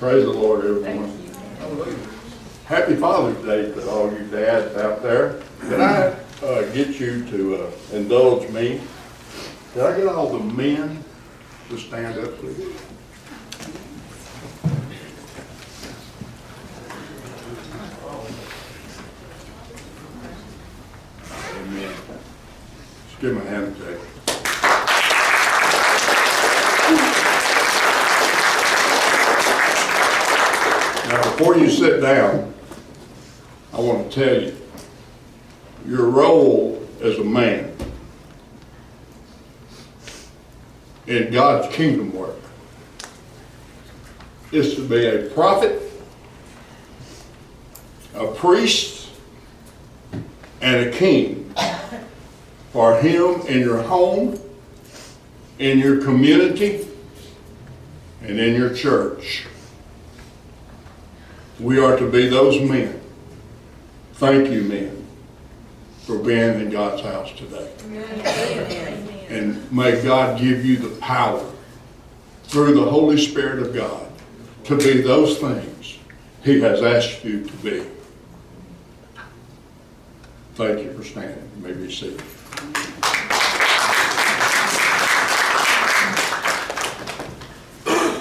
Praise the Lord, everyone. Happy Father's Day to all you dads out there. Can I uh, get you to uh, indulge me? Can I get all the men to stand up, please? Amen. Just give him a hand, Jay. Now, before you sit down, I want to tell you, your role as a man in God's kingdom work is to be a prophet, a priest, and a king for him in your home, in your community, and in your church. We are to be those men. Thank you, men, for being in God's house today. And may God give you the power through the Holy Spirit of God to be those things He has asked you to be. Thank you for standing. You may be seated.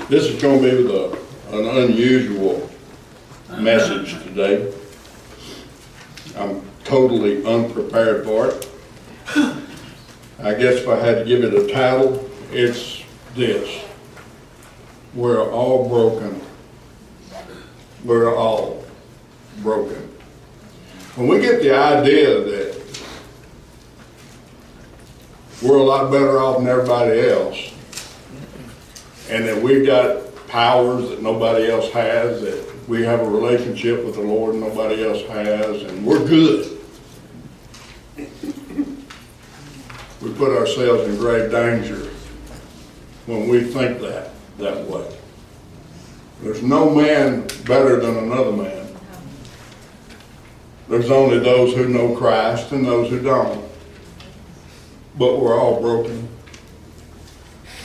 This is going to be an unusual message today. I'm totally unprepared for it. I guess if I had to give it a title, it's this. We're all broken. We're all broken. When we get the idea that we're a lot better off than everybody else, and that we've got powers that nobody else has, that we have a relationship with the Lord nobody else has, and we're good. We put ourselves in grave danger when we think that, that way. There's no man better than another man. There's only those who know Christ and those who don't. But we're all broken.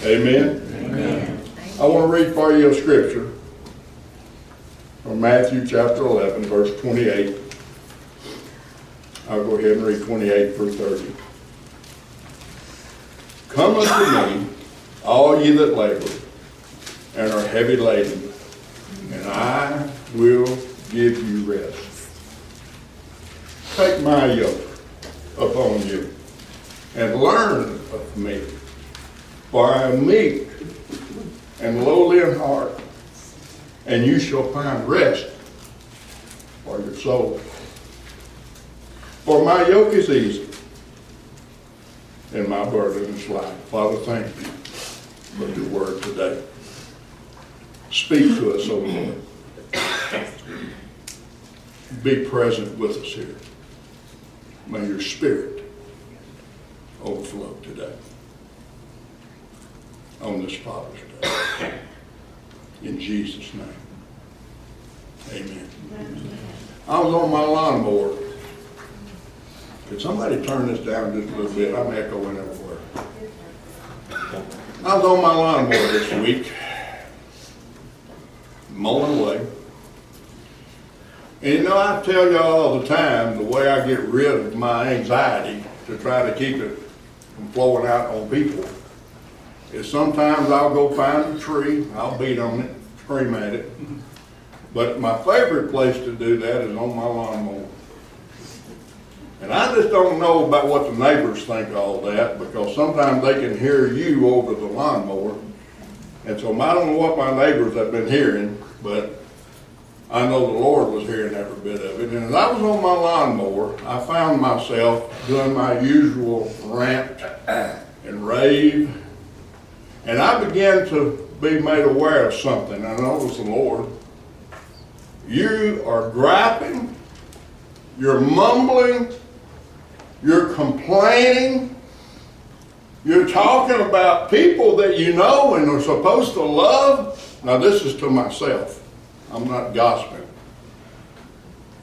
Amen? Amen. I want to read for you a scripture from Matthew chapter 11, verse 28. I'll go ahead and read 28 through 30. Come unto me, all ye that labor and are heavy laden, and I will give you rest. Take my yoke upon you and learn of me, for I am meek and lowly in heart, and you shall find rest for your soul. For my yoke is easy, and my burden is light. Father, thank you for your word today. Speak to us, O Lord. Be present with us here. May your spirit overflow today on this Father's Day. In Jesus' name. Amen. I was on my lawnmower. Could somebody turn this down just a little bit? I'm echoing everywhere. I was on my lawnmower this week, mowing away. And you know, I tell y'all all the time, the way I get rid of my anxiety to try to keep it from flowing out on people is sometimes I'll go find a tree, I'll beat on it, scream at it. But my favorite place to do that is on my lawnmower. And I just don't know about what the neighbors think of all that, because sometimes they can hear you over the lawnmower. And so I don't know what my neighbors have been hearing, but I know the Lord was hearing every bit of it. And as I was on my lawnmower, I found myself doing my usual rant and rave. And I began to be made aware of something. I know it was the Lord. You are griping, you're mumbling, you're complaining, you're talking about people that you know and are supposed to love. Now, this is to myself. I'm not gossiping.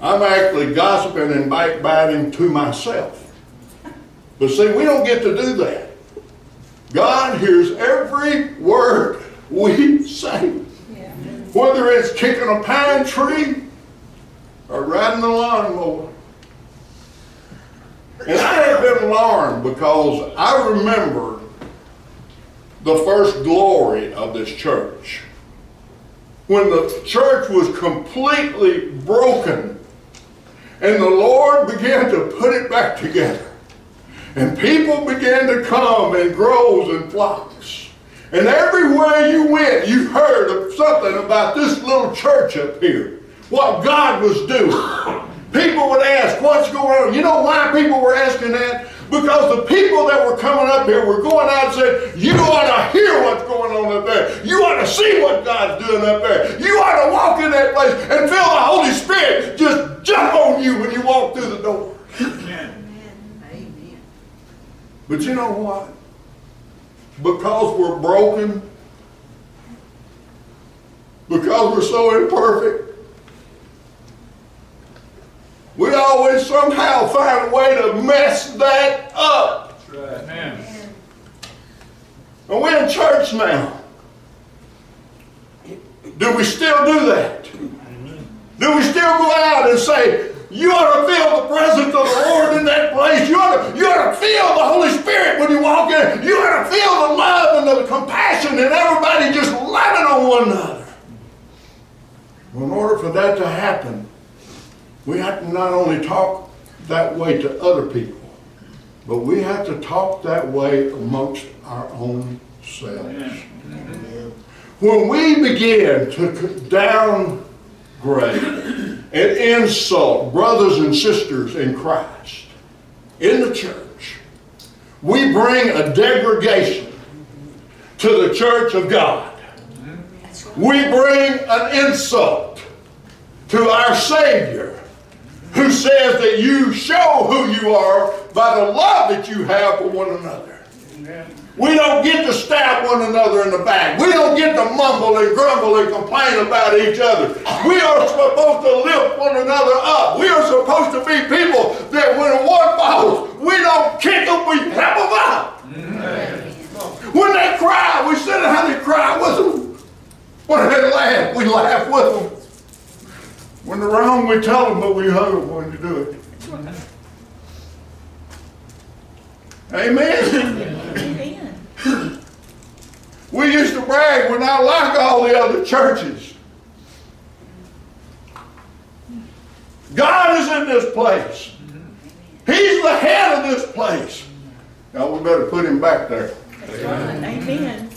I'm actually gossiping and backbiting to myself. But see, we don't get to do that. God hears every word we say. Whether it's kicking a pine tree or riding a lawnmower. And I have because I remember the first glory of this church. When the church was completely broken and the Lord began to put it back together. And people began to come in groves and flocks. And everywhere you went, you heard of something about this little church up here. What God was doing. People would ask, what's going on? You know why people were asking that? Because the people that were coming up here were going out and saying, you ought to hear what's going on up there. You ought to see what God's doing up there. You ought to walk in that place and feel the Holy Spirit just jump on you when you walk through the door. Amen. Amen. But you know what? Because we're broken, because we're so imperfect, we always somehow find a way to mess that up. That's right. Amen. And we're in church now. Do we still do that? Do we still go out and say, you ought to feel the presence of the Lord in that place. You ought, to, you ought to feel the Holy Spirit when you walk in. You ought to feel the love and the compassion and everybody just loving on one another. Well, in order for that to happen, we have to not only talk that way to other people, but we have to talk that way amongst our own selves. When we begin to downgrade and insult brothers and sisters in Christ in the church, we bring a degradation to the church of God. We bring an insult to our Savior who says that you show who you are by the love that you have for one another. Amen. We don't get to stab one another in the back. We don't get to mumble and grumble and complain about each other. We are supposed to lift one another up. We are supposed to be people that when one falls, we don't kick them, we help them up. Amen. When they cry, we sit down and cry with them. When they laugh, we laugh with them. When they're wrong, we tell them, but we hug them when you do it. Amen. Amen. we used to brag, we're not like all the other churches. God is in this place. He's the head of this place. Now we better put him back there. Amen.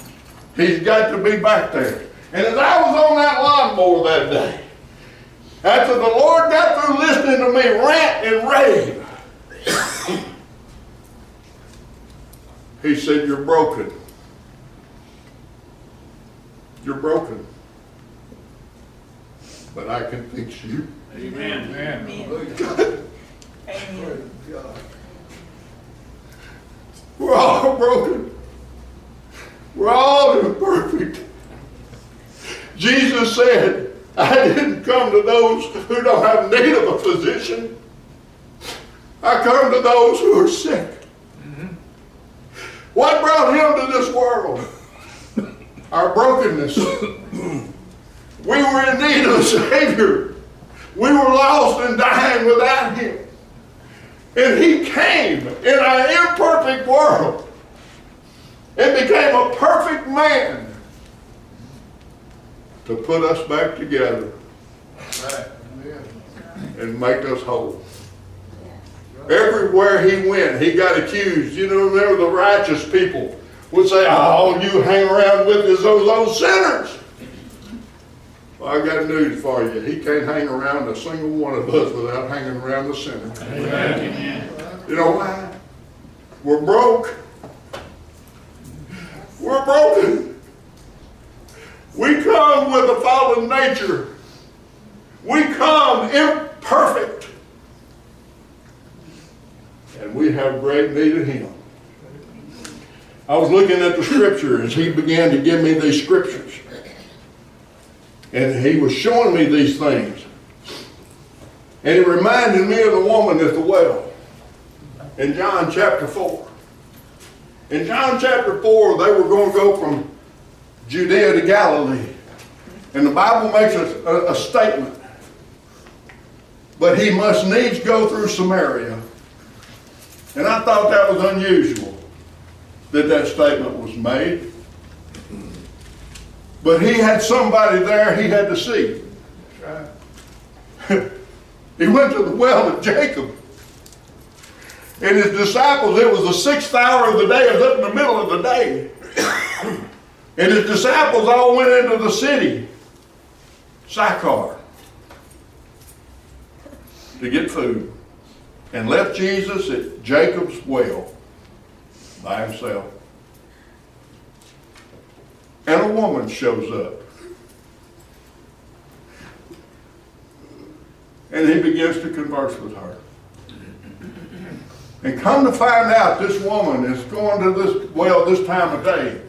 He's got to be back there. And as I was on that lawnmower that day, after the Lord got through listening to me rant and rave, he said, You're broken. You're broken. But I can fix you. Amen. Amen. Amen. We're all broken. We're all imperfect. Jesus said, I didn't come to those who don't have need of a physician. I come to those who are sick. Mm-hmm. What brought him to this world? Our brokenness. we were in need of a Savior. We were lost and dying without Him. And He came in our imperfect world and became a perfect man to put us back together and make us whole. Everywhere he went, he got accused. You know, there the righteous people would say, oh, oh. you hang around with us, those old sinners. Well, I got news for you. He can't hang around a single one of us without hanging around the sinner. Amen. You know why? We're broke. We're broken. We come with a fallen nature. We come imperfect. And we have great need of Him. I was looking at the scripture as he began to give me these scriptures. And he was showing me these things. And he reminded me of the woman at the well in John chapter 4. In John chapter 4, they were going to go from Judea to Galilee. And the Bible makes a, a, a statement. But he must needs go through Samaria. And I thought that was unusual that that statement was made. But he had somebody there he had to see. he went to the well of Jacob. And his disciples, it was the sixth hour of the day, it was up in the middle of the day. And his disciples all went into the city, Sychar, to get food, and left Jesus at Jacob's well by himself. And a woman shows up. And he begins to converse with her. And come to find out, this woman is going to this well this time of day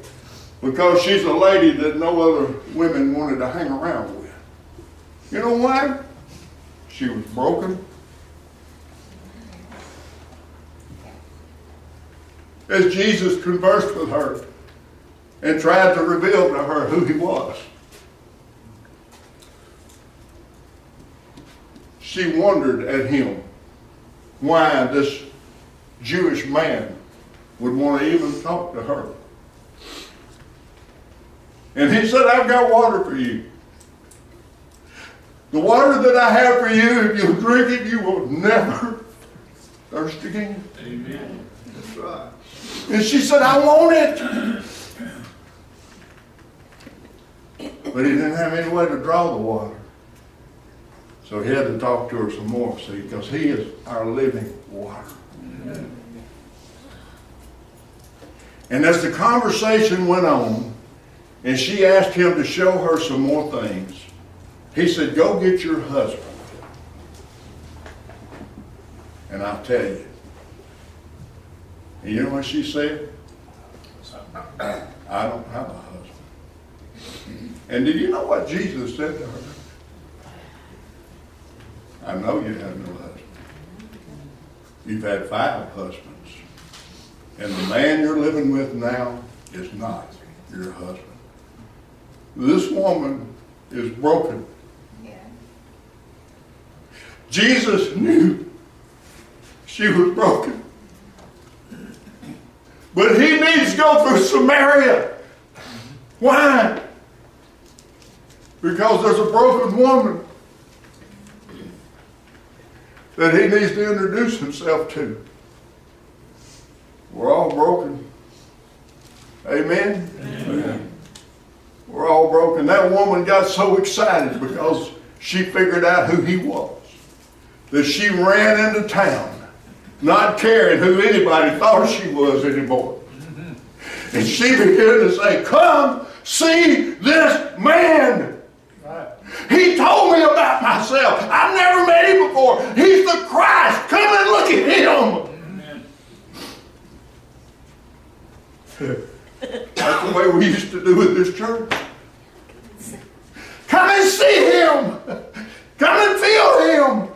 because she's a lady that no other women wanted to hang around with. You know why? She was broken. As Jesus conversed with her and tried to reveal to her who he was, she wondered at him why this Jewish man would want to even talk to her. And he said, I've got water for you. The water that I have for you, if you drink it, you will never thirst again. Amen. That's right. And she said, I want it. But he didn't have any way to draw the water. So he had to talk to her some more, see, because he is our living water. And as the conversation went on, and she asked him to show her some more things, he said, Go get your husband. And I'll tell you. And you know what she said? I don't have a husband. And did you know what Jesus said to her? I know you have no husband. You've had five husbands. And the man you're living with now is not your husband. This woman is broken. Jesus knew she was broken. But he needs to go through Samaria. Why? Because there's a broken woman that he needs to introduce himself to. We're all broken. Amen? Amen. We're all broken. That woman got so excited because she figured out who he was that she ran into town, not caring who anybody thought she was anymore. And she began to say, Come see this man. He told me about myself. I've never met him before. He's the Christ. Come and look at him. That's the way we used to do in this church. Come and see him. Come and feel him.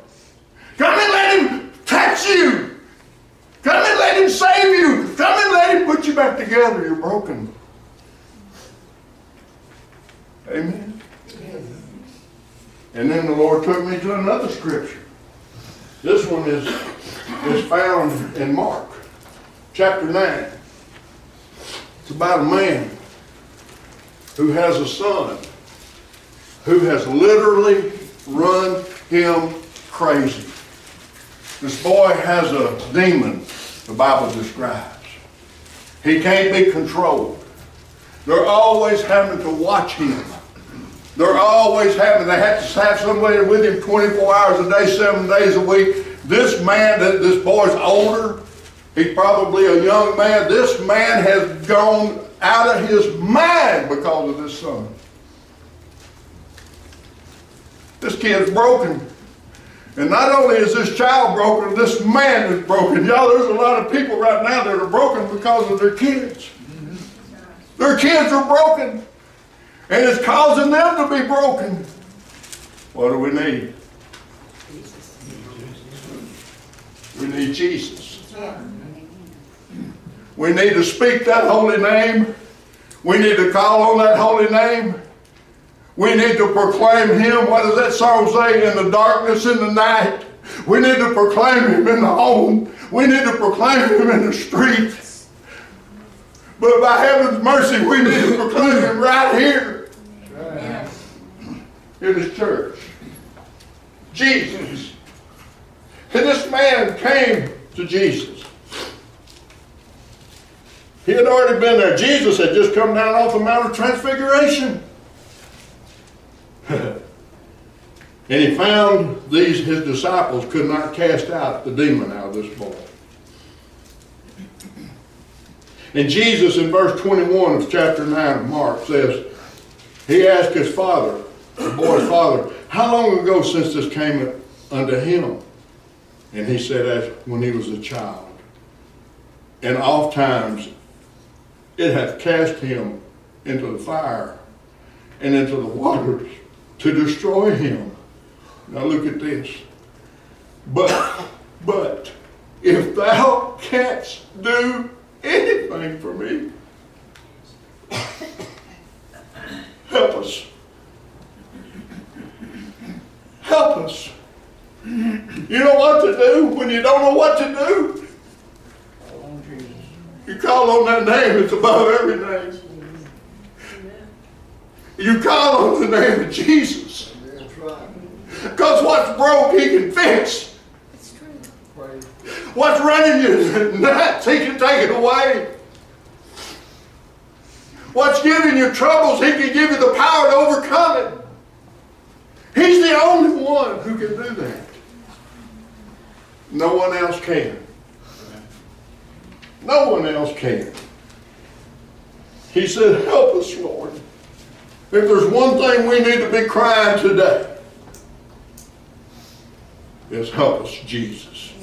Come and let him touch you. Come and let him save you. Come and let him put you back together. You're broken. Amen. And then the Lord took me to another scripture. This one is, is found in Mark chapter 9. It's about a man who has a son who has literally run him crazy. This boy has a demon, the Bible describes. He can't be controlled. They're always having to watch him. They're always having, they have to have somebody with him 24 hours a day, seven days a week. This man, this boy's older. He's probably a young man. This man has gone out of his mind because of this son. This kid's broken. And not only is this child broken, this man is broken. Y'all, there's a lot of people right now that are broken because of their kids. Their kids are broken. And it's causing them to be broken. What do we need? We need Jesus. We need to speak that holy name. We need to call on that holy name. We need to proclaim him. What does that song say? In the darkness, in the night. We need to proclaim him in the home. We need to proclaim him in the streets. But by heaven's mercy, we need to proclaim him right here in his church. Jesus. And this man came to Jesus. He had already been there. Jesus had just come down off the Mount of Transfiguration. and he found these, his disciples could not cast out the demon out of this boy. And Jesus in verse 21 of chapter 9 of Mark says, he asked his father, the boy's father, how long ago since this came unto him? And he said, as when he was a child. And oft times it hath cast him into the fire and into the waters to destroy him. Now look at this. But, but, if thou canst do anything for me, help us. Help us. You know what to do when you don't know what to do? You call on that name, it's above every name. You call on the name of Jesus. Because what's broke, he can fix. What's running you nuts, he can take it away. What's giving you troubles, he can give you the power to overcome it. He's the only one who can do that. No one else can. No one else can. He said, Help us, Lord. If there's one thing we need to be crying today, is help us, Jesus.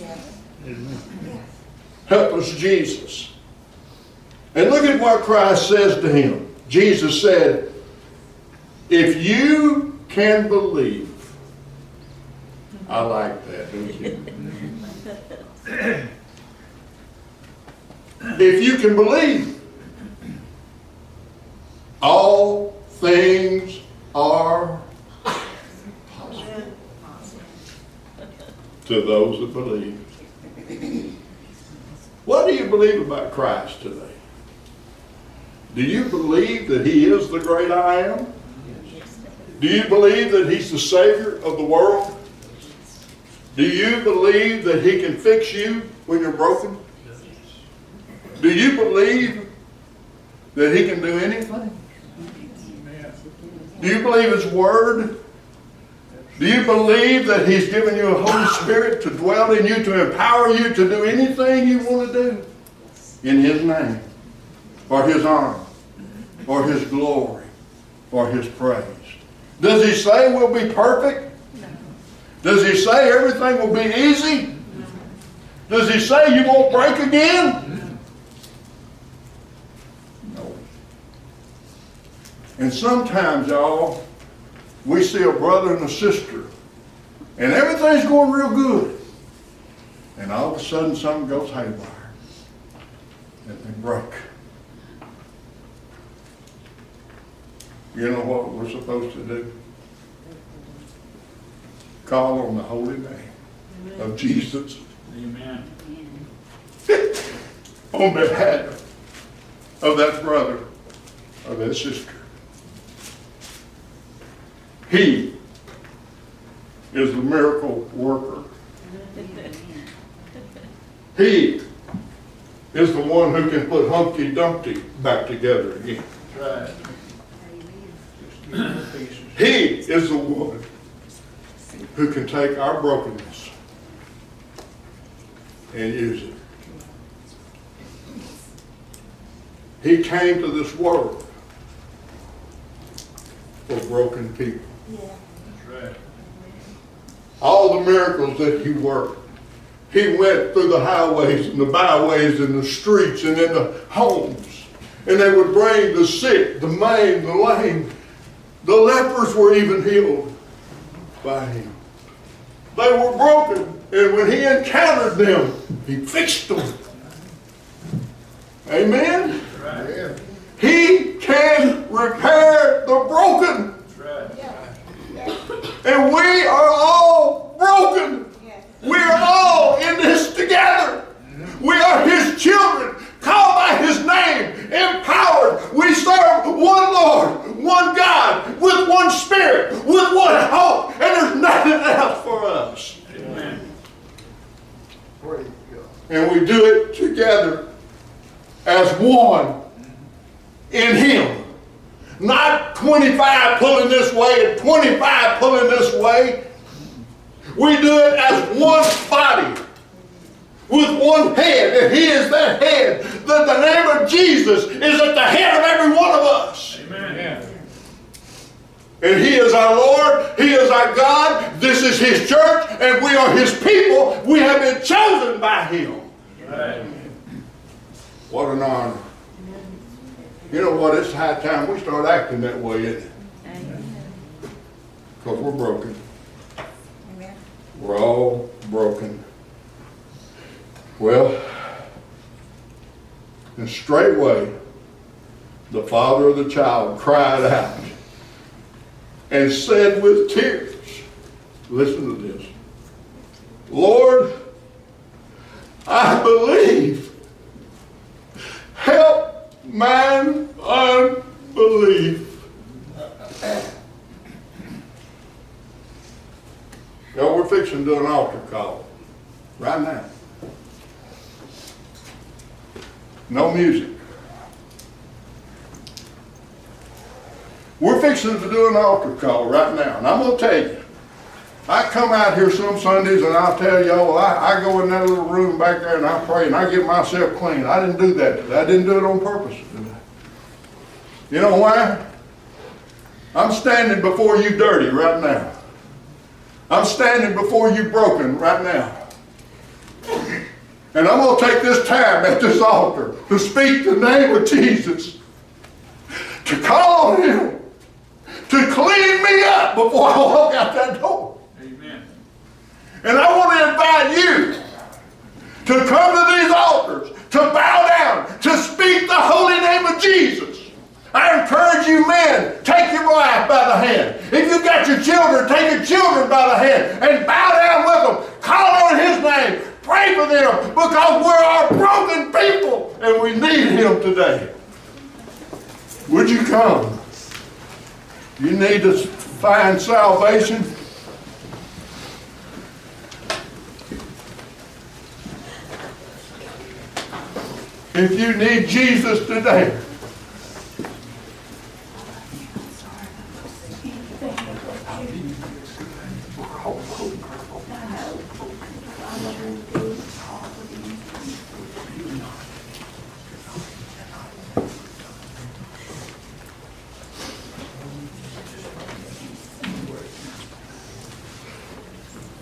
Help us, Jesus. And look at what Christ says to him. Jesus said, If you can believe, I like that, don't you? if you can believe, all things are possible to those that believe. What do you believe about Christ today? Do you believe that He is the great I am? Do you believe that He's the Savior of the world? Do you believe that He can fix you when you're broken? Do you believe that He can do anything? Do you believe His Word? Do you believe that He's given you a Holy Spirit to dwell in you, to empower you to do anything you want to do in His name, or His honor, or His glory, or His praise? Does He say we'll be perfect? Does He say everything will be easy? Does He say you won't break again? And sometimes, y'all, we see a brother and a sister, and everything's going real good. And all of a sudden, something goes haywire, and they break. You know what we're supposed to do? Call on the holy name of Jesus Amen. on behalf of that brother or that sister. He is the miracle worker. He is the one who can put Humpty Dumpty back together again. He is the one who can take our brokenness and use it. He came to this world for broken people. That's right. All the miracles that he worked, he went through the highways and the byways and the streets and in the homes. And they would bring the sick, the maimed, the lame. The lepers were even healed by him. They were broken, and when he encountered them, he fixed them. Amen? Right. He can repair the broken. That's right. And we are all broken. We are all in this together. We are His children, called by His name, empowered. We serve one Lord, one God, with one Spirit, with one hope, and there's nothing else for us. Amen. And we do it together as one in Him. Not 25 pulling this way and 25 pulling this way. We do it as one body with one head, and He is that head. That the name of Jesus is at the head of every one of us. Amen. And He is our Lord, He is our God, this is His church, and we are His people. We have been chosen by Him. Right. What an honor. You know what? It's high time we start acting that way, isn't it? Because we're broken. We're all broken. Well, and straightway, the father of the child cried out and said with tears, listen to this, Lord, I believe. Help mine unbelief. Y'all, we're fixing to do an altar call right now. No music. We're fixing to do an altar call right now, and I'm going to tell you. I come out here some Sundays and I'll tell y'all, I, I go in that little room back there and I pray and I get myself clean. I didn't do that today. I didn't do it on purpose today. You know why? I'm standing before you dirty right now. I'm standing before you broken right now. And I'm going to take this time at this altar to speak the name of Jesus, to call on Him, to clean me up before I walk out that door. And I want to invite you to come to these altars, to bow down, to speak the holy name of Jesus. I encourage you men, take your wife by the hand. If you've got your children, take your children by the hand and bow down with them. Call on his name. Pray for them because we're our broken people and we need him today. Would you come? You need to find salvation. If you need Jesus today,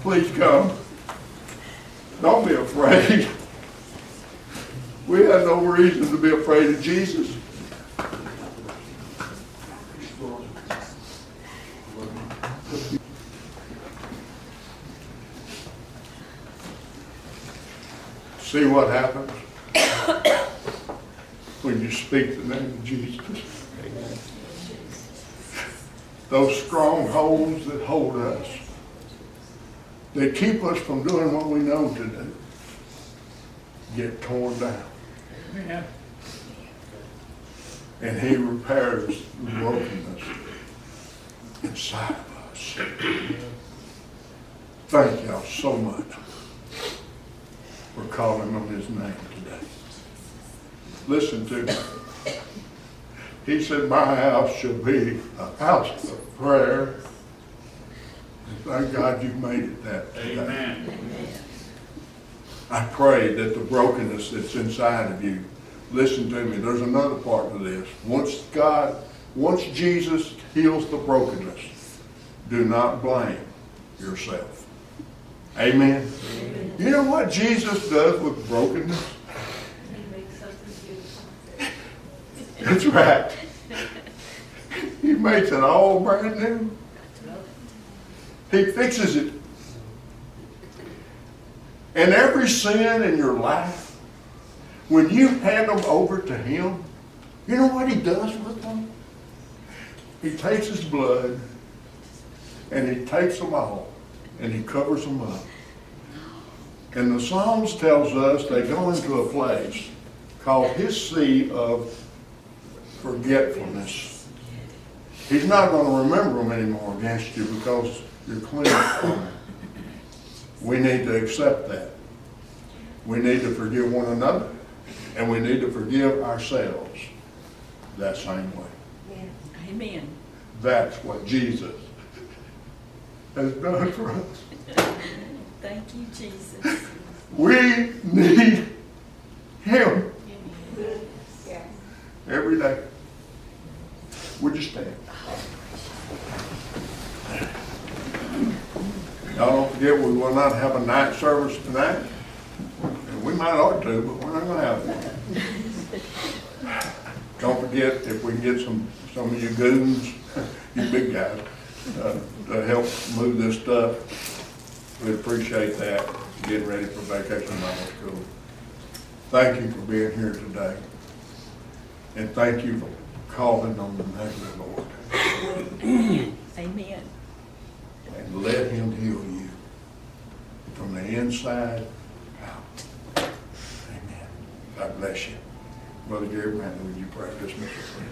please come. Don't be afraid. We have no reason to be afraid of Jesus. See what happens when you speak the name of Jesus. Those strongholds that hold us, they keep us from doing what we know to do, get torn down. And he repairs the brokenness inside of us. Thank y'all so much for calling on his name today. Listen to me. He said, my house shall be a house of prayer. And thank God you made it that today. Amen. I pray that the brokenness that's inside of you, listen to me, there's another part to this. Once God, once Jesus heals the brokenness, do not blame yourself. Amen. You know what Jesus does with brokenness? That's right. He makes it all brand new. He fixes it. And every sin in your life, when you hand them over to Him, You know what he does with them? He takes his blood and he takes them all and he covers them up. And the Psalms tells us they go into a place called his sea of forgetfulness. He's not going to remember them anymore against you because you're clean from them. We need to accept that. We need to forgive one another, and we need to forgive ourselves that same way. Amen. That's what Jesus has done for us. Thank you, Jesus. We need Him every day. Would you stand? Y'all don't forget, we will not have a night service tonight. And we might ought to, but we're not gonna have one. Don't forget, if we can get some, some of you goons, you big guys, uh, to help move this stuff, we'd appreciate that, getting ready for vacation Bible school. Thank you for being here today. And thank you for calling on the name of the Lord. Amen. And let him heal you inside out. Amen. God bless you. Brother Gary Manley, would you pray this, Mr.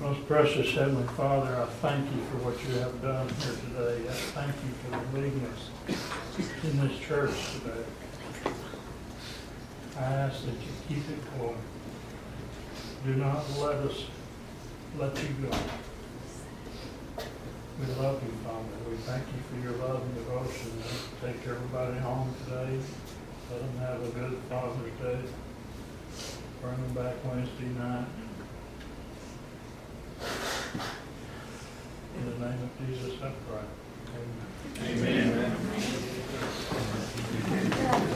Most precious Heavenly Father, I thank you for what you have done here today. I thank you for leading us in this church today. I ask that you keep it going. Do not let us let you go. We love you, Father. We thank you for your love and devotion. Take everybody home today. Let them have a good Father's Day. Bring them back Wednesday night. In the name of Jesus, I pray. Amen. Amen. Amen.